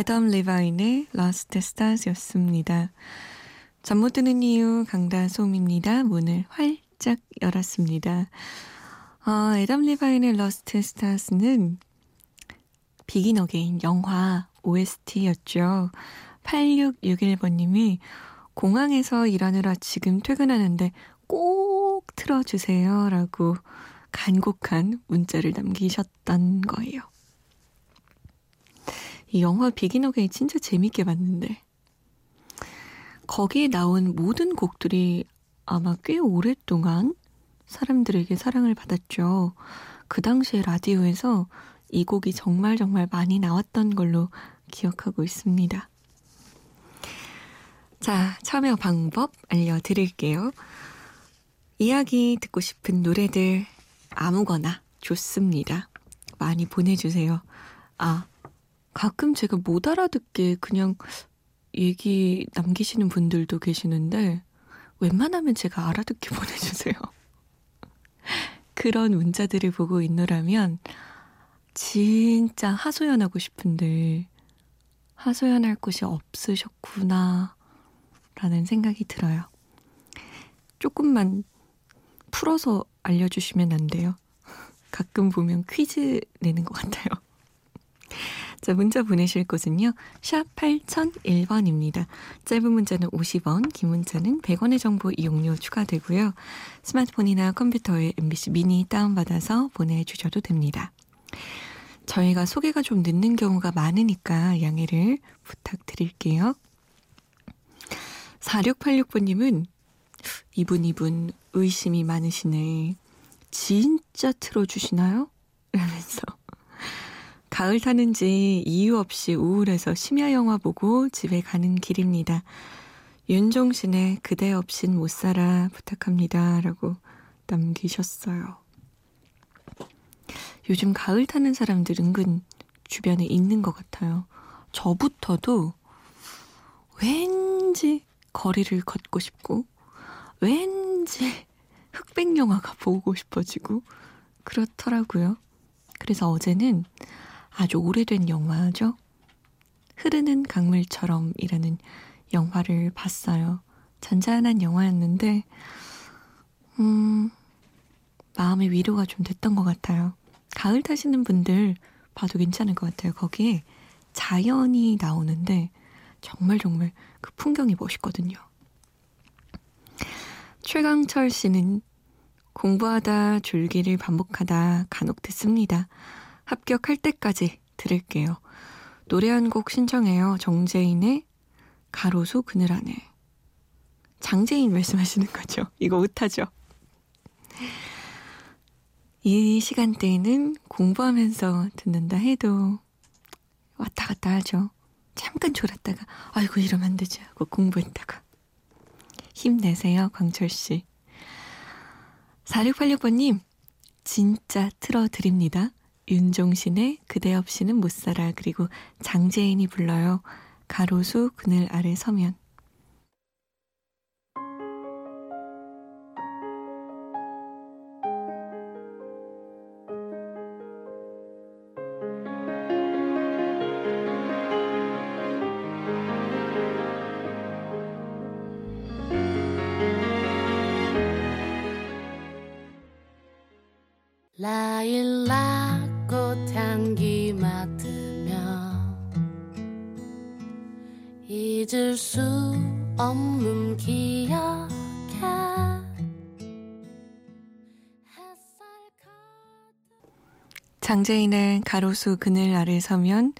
애덤 리바인의 Lost Stars였습니다. 잠 못 드는 이유 강다솜입니다. 문을 활짝 열었습니다. 어, 애덤 리바인의 Lost Stars는 Begin Again 영화 OST였죠. 8661번님이 공항에서 일하느라 지금 퇴근하는데 꼭 틀어주세요. 라고 간곡한 문자를 남기셨던 거예요. 이 영화 Begin Again 진짜 재밌게 봤는데 거기에 나온 모든 곡들이 아마 꽤 오랫동안 사람들에게 사랑을 받았죠. 그 당시에 라디오에서 이 곡이 정말 정말 많이 나왔던 걸로 기억하고 있습니다. 자, 참여 방법 알려드릴게요. 이야기 듣고 싶은 노래들 아무거나 좋습니다. 많이 보내주세요. 아, 가끔 제가 못 알아듣게 그냥 얘기 남기시는 분들도 계시는데 웬만하면 제가 알아듣게 보내주세요. 그런 문자들을 보고 있노라면 진짜 하소연하고 싶은데 하소연할 곳이 없으셨구나 라는 생각이 들어요. 조금만 풀어서 알려주시면 안 돼요? 가끔 보면 퀴즈 내는 것 같아요. 자, 문자 보내실 곳은요. 샵 8001번입니다. 짧은 문자는 50원, 긴 문자는 100원의 정보 이용료 추가되고요. 스마트폰이나 컴퓨터에 MBC 미니 다운받아서 보내주셔도 됩니다. 저희가 소개가 좀 늦는 경우가 많으니까 양해를 부탁드릴게요. 4686번님은 이분 이분 의심이 많으시네. 진짜 틀어주시나요? 라면서 가을 타는지 이유 없이 우울해서 심야 영화 보고 집에 가는 길입니다. 윤종신의 그대 없인 못 살아 부탁합니다. 라고 남기셨어요. 요즘 가을 타는 사람들 은근 주변에 있는 것 같아요. 저부터도 왠지 거리를 걷고 싶고, 왠지 흑백 영화가 보고 싶어지고, 그렇더라고요. 그래서 어제는 아주 오래된 영화죠. 흐르는 강물처럼이라는 영화를 봤어요. 잔잔한 영화였는데, 음, 마음의 위로가 좀 됐던 것 같아요. 가을 타시는 분들 봐도 괜찮을 것 같아요. 거기에 자연이 나오는데, 정말 정말 그 풍경이 멋있거든요. 최강철 씨는 공부하다 줄기를 반복하다 간혹 듣습니다. 합격할 때까지 들을게요. 노래 한 곡 신청해요. 정재인의 가로수 그늘 안에. 장재인 말씀하시는 거죠. 이거 못하죠. 이 시간대에는 공부하면서 듣는다 해도 왔다 갔다 하죠. 잠깐 졸았다가 아이고 이러면 안 되지 하고 공부했다가 힘내세요 광철씨 4686번님 진짜 틀어드립니다. 윤종신의 그대 없이는 못 살아 그리고 장재인이 불러요. 가로수 그늘 아래 서면 향기 맡으며 잊을 수 없는 기억에 장재인의 가로수 그늘 아래 서면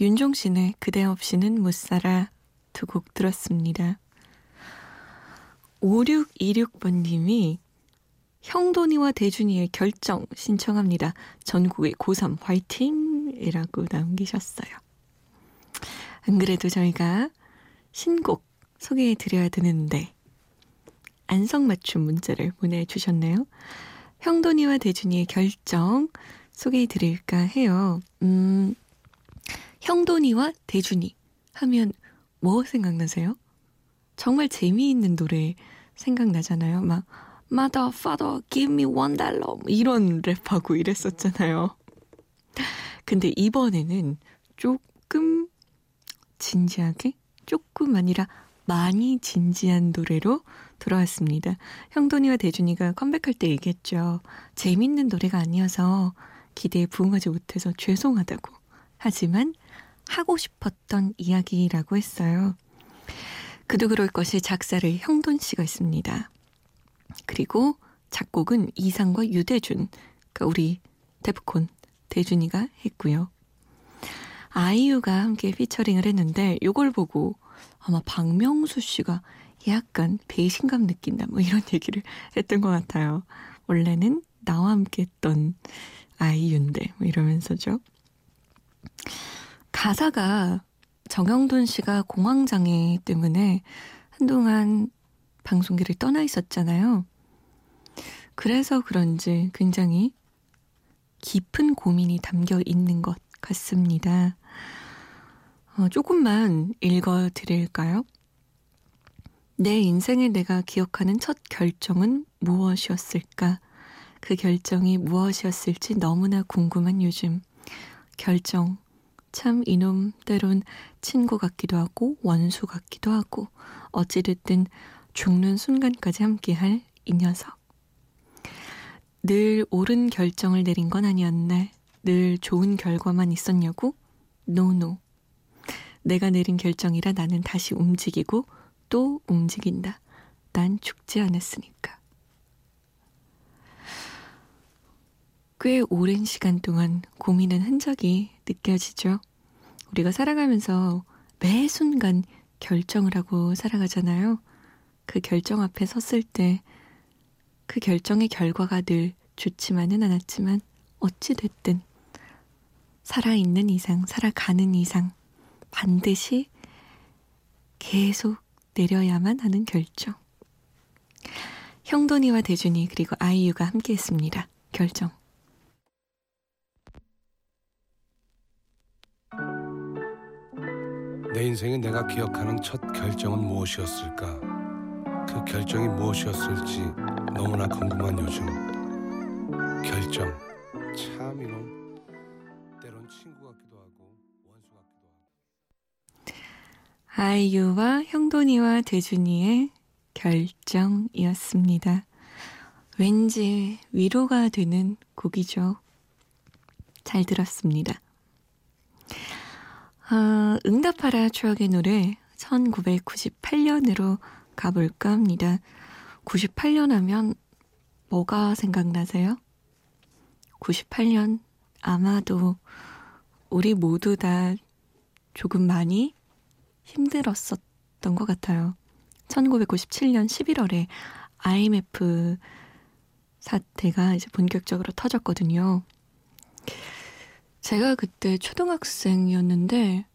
윤종신의 그대 없이는 못 살아 두 곡 들었습니다. 5626번님이 형돈이와 대준이의 결정 신청합니다. 전국의 고3 화이팅이라고 남기셨어요. 안 그래도 저희가 신곡 소개해 드려야 되는데 안성맞춤 문자를 보내주셨네요. 형돈이와 대준이의 결정 소개해 드릴까 해요. 음, 형돈이와 대준이 하면 뭐 생각나세요? 정말 재미있는 노래 생각나잖아요. 막 Mother, Father, give me one dollar 이런 랩하고 이랬었잖아요. 근데 이번에는 조금 진지하게 조금 아니라 많이 진지한 노래로 돌아왔습니다. 형돈이와 대준이가 컴백할 때 얘기했죠. 재밌는 노래가 아니어서 기대에 부응하지 못해서 죄송하다고. 하지만 하고 싶었던 이야기라고 했어요. 그도 그럴 것이 작사를 형돈 씨가 했습니다. 그리고 작곡은 이상과 유대준, 그러니까 우리 데프콘 대준이가 했고요. 아이유가 함께 피처링을 했는데 요걸 보고 아마 박명수 씨가 약간 배신감 느낀다 뭐 이런 얘기를 했던 것 같아요. 원래는 나와 함께 했던 아이유인데 뭐 이러면서죠. 가사가 정영돈 씨가 공황장애 때문에 한동안 방송계를 떠나 있었잖아요. 그래서 그런지 굉장히 깊은 고민이 담겨 있는 것 같습니다. 어, 조금만 읽어 드릴까요? 내 인생에 내가 기억하는 첫 결정은 무엇이었을까? 그 결정이 무엇이었을지 너무나 궁금한 요즘. 결정. 참 이놈 때론 친구 같기도 하고 원수 같기도 하고 어찌됐든 죽는 순간까지 함께할 이 녀석. 늘 옳은 결정을 내린 건 아니었네. 늘 좋은 결과만 있었냐고? 노노. 내가 내린 결정이라 나는 다시 움직이고 또 움직인다. 난 죽지 않았으니까. 꽤 오랜 시간 동안 고민한 흔적이 느껴지죠. 우리가 살아가면서 매 순간 결정을 하고 살아가잖아요. 그 결정 앞에 섰을 때 그 결정의 결과가 늘 좋지만은 않았지만 어찌됐든 살아있는 이상, 살아가는 이상 반드시 계속 내려야만 하는 결정. 형돈이와 대준이 그리고 아이유가 함께 했습니다. 결정. 내 인생에 내가 기억하는 첫 결정은 무엇이었을까? 그 결정이 무엇이었을지 너무나 궁금한 요즘. 결정. 참 이놈. 때론 친구 같기도 하고 원수 같기도 하고. 아이유와 형돈이와 대준이의 결정이었습니다. 왠지 위로가 되는 곡이죠. 잘 들었습니다. 아, 응답하라 추억의 노래 1998년으로 가볼까 합니다. 98년 하면 뭐가 생각나세요? 98년 아마도 우리 모두 다 조금 많이 힘들었었던 것 같아요. 1997년 11월에 IMF 사태가 이제 본격적으로 터졌거든요. 제가 그때 초등학생이었는데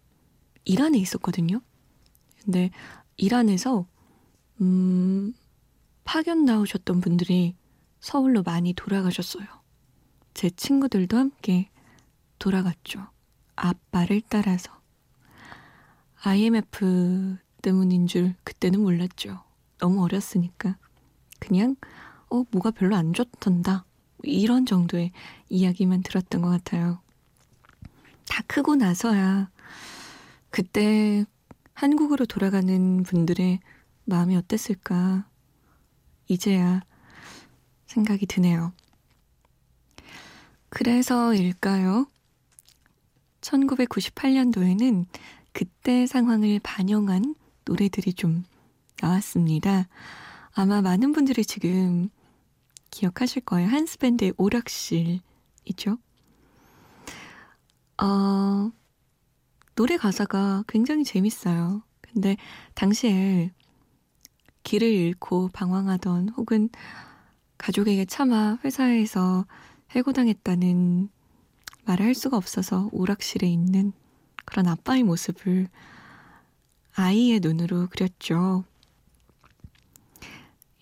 이란에 있었거든요. 근데 이란에서 음, 파견 나오셨던 분들이 서울로 많이 돌아가셨어요. 제 친구들도 함께 돌아갔죠. 아빠를 따라서. IMF 때문인 줄 그때는 몰랐죠. 너무 어렸으니까. 그냥, 어, 뭐가 별로 안 좋던다. 이런 정도의 이야기만 들었던 것 같아요. 다 크고 나서야 그때 한국으로 돌아가는 분들의 마음이 어땠을까 이제야 생각이 드네요. 그래서일까요? 1998년도에는 그때 상황을 반영한 노래들이 좀 나왔습니다. 아마 많은 분들이 지금 기억하실 거예요. 한스밴드의 오락실이죠. 어, 노래 가사가 굉장히 재밌어요. 근데 당시에 길을 잃고 방황하던 혹은 가족에게 차마 회사에서 해고당했다는 말을 할 수가 없어서 오락실에 있는 그런 아빠의 모습을 아이의 눈으로 그렸죠.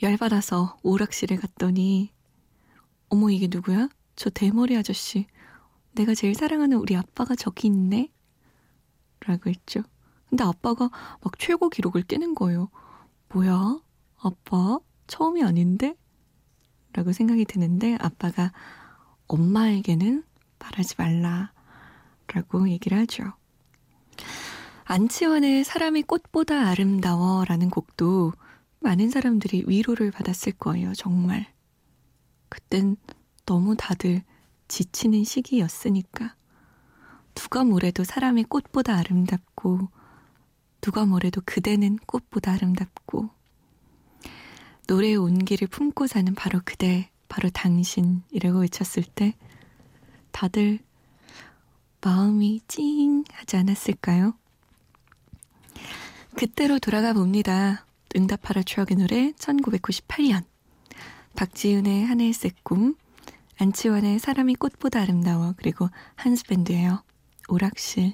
열받아서 오락실에 갔더니 어머 이게 누구야? 저 대머리 아저씨. 내가 제일 사랑하는 우리 아빠가 저기 있네? 라고 했죠. 근데 아빠가 막 최고 기록을 깨는 거예요. 뭐야? 아빠? 처음이 아닌데? 라고 생각이 드는데 아빠가 엄마에게는 말하지 말라. 라고 얘기를 하죠. 안치환의 사람이 꽃보다 아름다워 라는 곡도 많은 사람들이 위로를 받았을 거예요, 정말. 그땐 너무 다들 지치는 시기였으니까. 누가 뭐래도 사람이 꽃보다 아름답고, 누가 뭐래도 그대는 꽃보다 아름답고, 노래의 온기를 품고 사는 바로 그대, 바로 당신이라고 외쳤을 때, 다들 마음이 찡 하지 않았을까요? 그때로 돌아가 봅니다. 응답하라 추억의 노래 1998년 박지윤의 하늘색 꿈 안치환의 사람이 꽃보다 아름다워 그리고 한스밴드예요. 오락실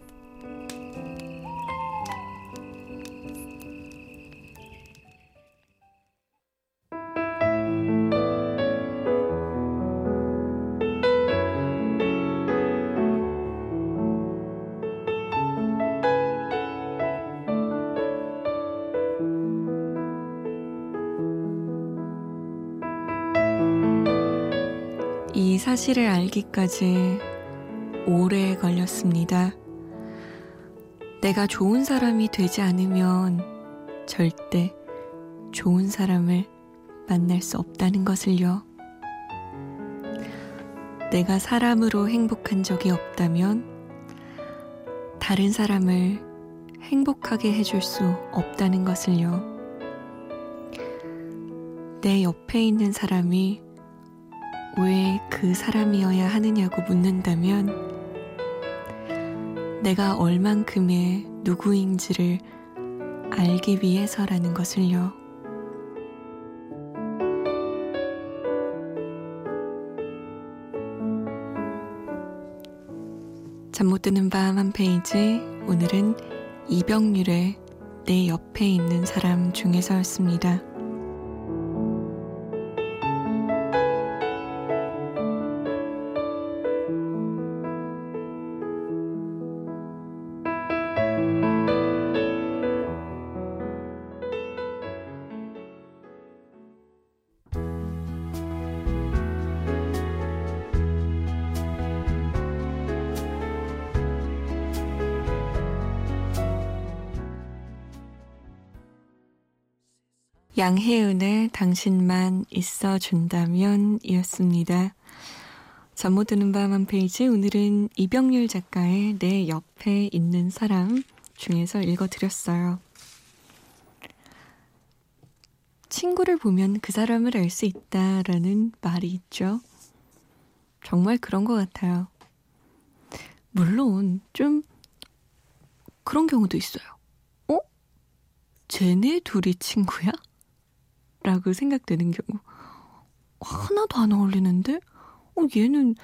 사실을 알기까지 오래 걸렸습니다. 내가 좋은 사람이 되지 않으면 절대 좋은 사람을 만날 수 없다는 것을요. 내가 사람으로 행복한 적이 없다면 다른 사람을 행복하게 해줄 수 없다는 것을요. 내 옆에 있는 사람이 왜 그 사람이어야 하느냐고 묻는다면 내가 얼만큼의 누구인지를 알기 위해서라는 것을요. 잠 못 드는 밤 한 페이지 오늘은 이병률의 내 옆에 있는 사람 중에서였습니다. 양혜은의 당신만 있어준다면 이었습니다. 잠 못 드는 밤 한 페이지 오늘은 이병률 작가의 내 옆에 있는 사람 중에서 읽어드렸어요. 친구를 보면 그 사람을 알 수 있다라는 말이 있죠. 정말 그런 것 같아요. 물론 좀 그런 경우도 있어요. 어? 쟤네 둘이 친구야? 라고 생각되는 경우. 하나도 안 어울리는데? 어, 얘는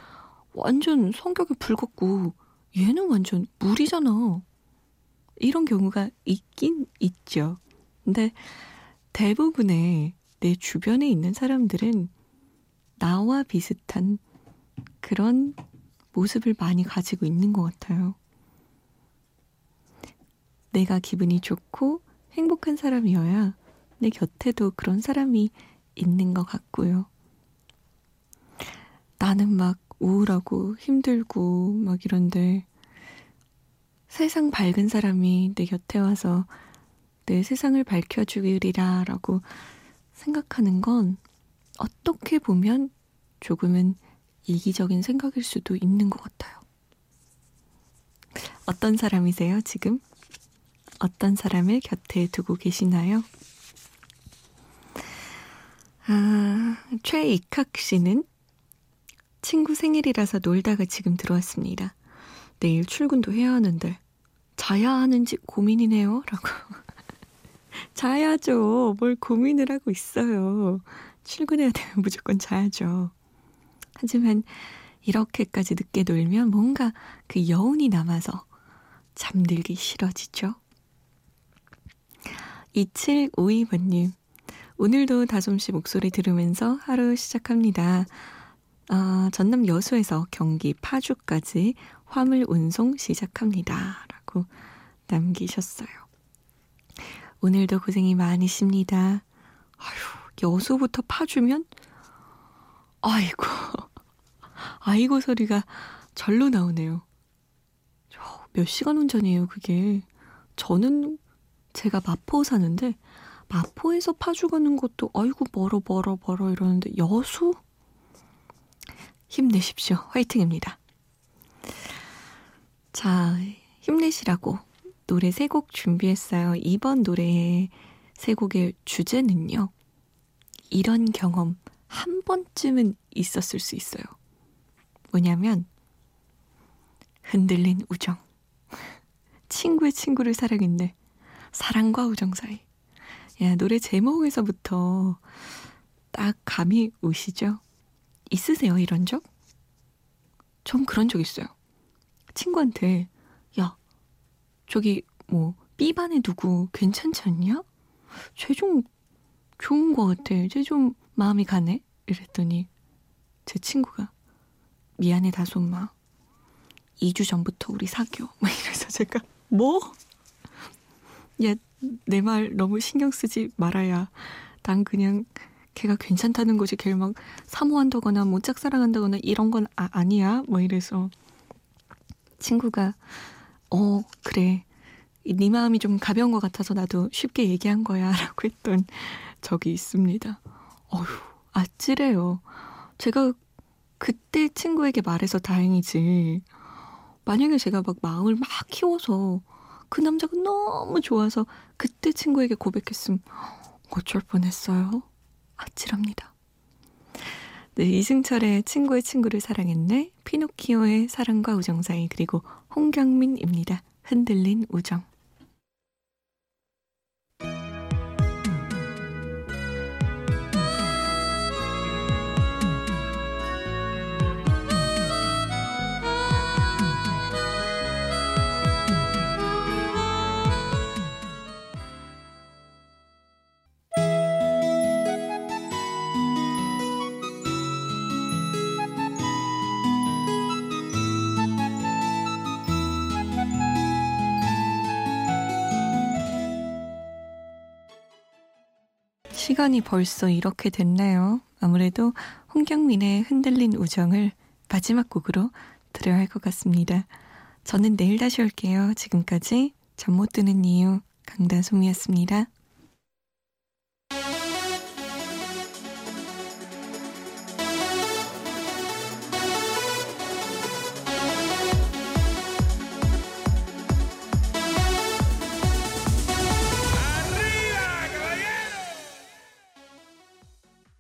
완전 성격이 불같고, 얘는 완전 물이잖아. 이런 경우가 있긴 있죠. 근데 대부분의 내 주변에 있는 사람들은 나와 비슷한 그런 모습을 많이 가지고 있는 것 같아요. 내가 기분이 좋고 행복한 사람이어야 내 곁에도 그런 사람이 있는 것 같고요. 나는 막 우울하고 힘들고 막 이런데 세상 밝은 사람이 내 곁에 와서 내 세상을 밝혀주리라 라고 생각하는 건 어떻게 보면 조금은 이기적인 생각일 수도 있는 것 같아요. 어떤 사람이세요, 지금? 어떤 사람을 곁에 두고 계시나요? 아, 최익학 씨는 친구 생일이라서 놀다가 지금 들어왔습니다. 내일 출근도 해야 하는데 자야 하는지 고민이네요. 라고. 자야죠. 뭘 고민을 하고 있어요. 출근해야 되면 무조건 자야죠. 하지만 이렇게까지 늦게 놀면 뭔가 그 여운이 남아서 잠들기 싫어지죠. 2752번님, 오늘도 다솜씨 목소리 들으면서 하루 시작합니다. 아, 전남 여수에서 경기 파주까지 화물 운송 시작합니다. 라고 남기셨어요. 오늘도 고생이 많으십니다. 아휴, 여수부터 파주면? 아이고, 아이고 소리가 절로 나오네요. 몇 시간 운전이에요, 그게. 저는 제가 마포 사는데, 마포에서 파주 가는 것도, 아이고, 멀어, 멀어, 멀어 이러는데, 여수? 힘내십시오. 화이팅입니다. 자, 힘내시라고 노래 세 곡 준비했어요. 이번 노래의 세 곡의 주제는요. 이런 경험 한 번쯤은 있었을 수 있어요. 뭐냐면, 흔들린 우정. 친구의 친구를 사랑했네. 사랑과 우정 사이. 야, 노래 제목에서부터 딱 감이 오시죠? 있으세요, 이런 적? 전 그런 적 있어요. 친구한테, 야, 저기, 뭐, B반에 누구 괜찮지 않냐? 쟤 좀 좋은 것 같아. 쟤 좀 마음이 가네? 이랬더니, 제 친구가, 미안해, 다솜마. 2주 전부터 우리 사겨. 막 이래서 제가, 뭐? 야, 내말 너무 신경 쓰지 말아야. 난 그냥 걔가 괜찮다는 거지. 걔를 막 사모한다거나 뭐 짝사랑한다거나 이런 건 아, 아니야. 뭐 이래서. 친구가 어 그래. 네 마음이 좀 가벼운 것 같아서 나도 쉽게 얘기한 거야. 라고 했던 적이 있습니다. 어휴 아찔해요. 제가 그때 친구에게 말해서 다행이지. 만약에 제가 막 마음을 막 키워서 그 남자가 너무 좋아서 그때 친구에게 고백했으면 어쩔 뻔했어요 아찔합니다. 네, 이승철의 친구의 친구를 사랑했네, 피노키오의 사랑과 우정 사이, 그리고 홍경민입니다. 흔들린 우정. 시간이 벌써 이렇게 됐나요? 아무래도 홍경민의 흔들린 우정을 마지막 곡으로 들어야 할 것 같습니다. 저는 내일 다시 올게요. 지금까지 잠 못 드는 이유 강다솜이었습니다.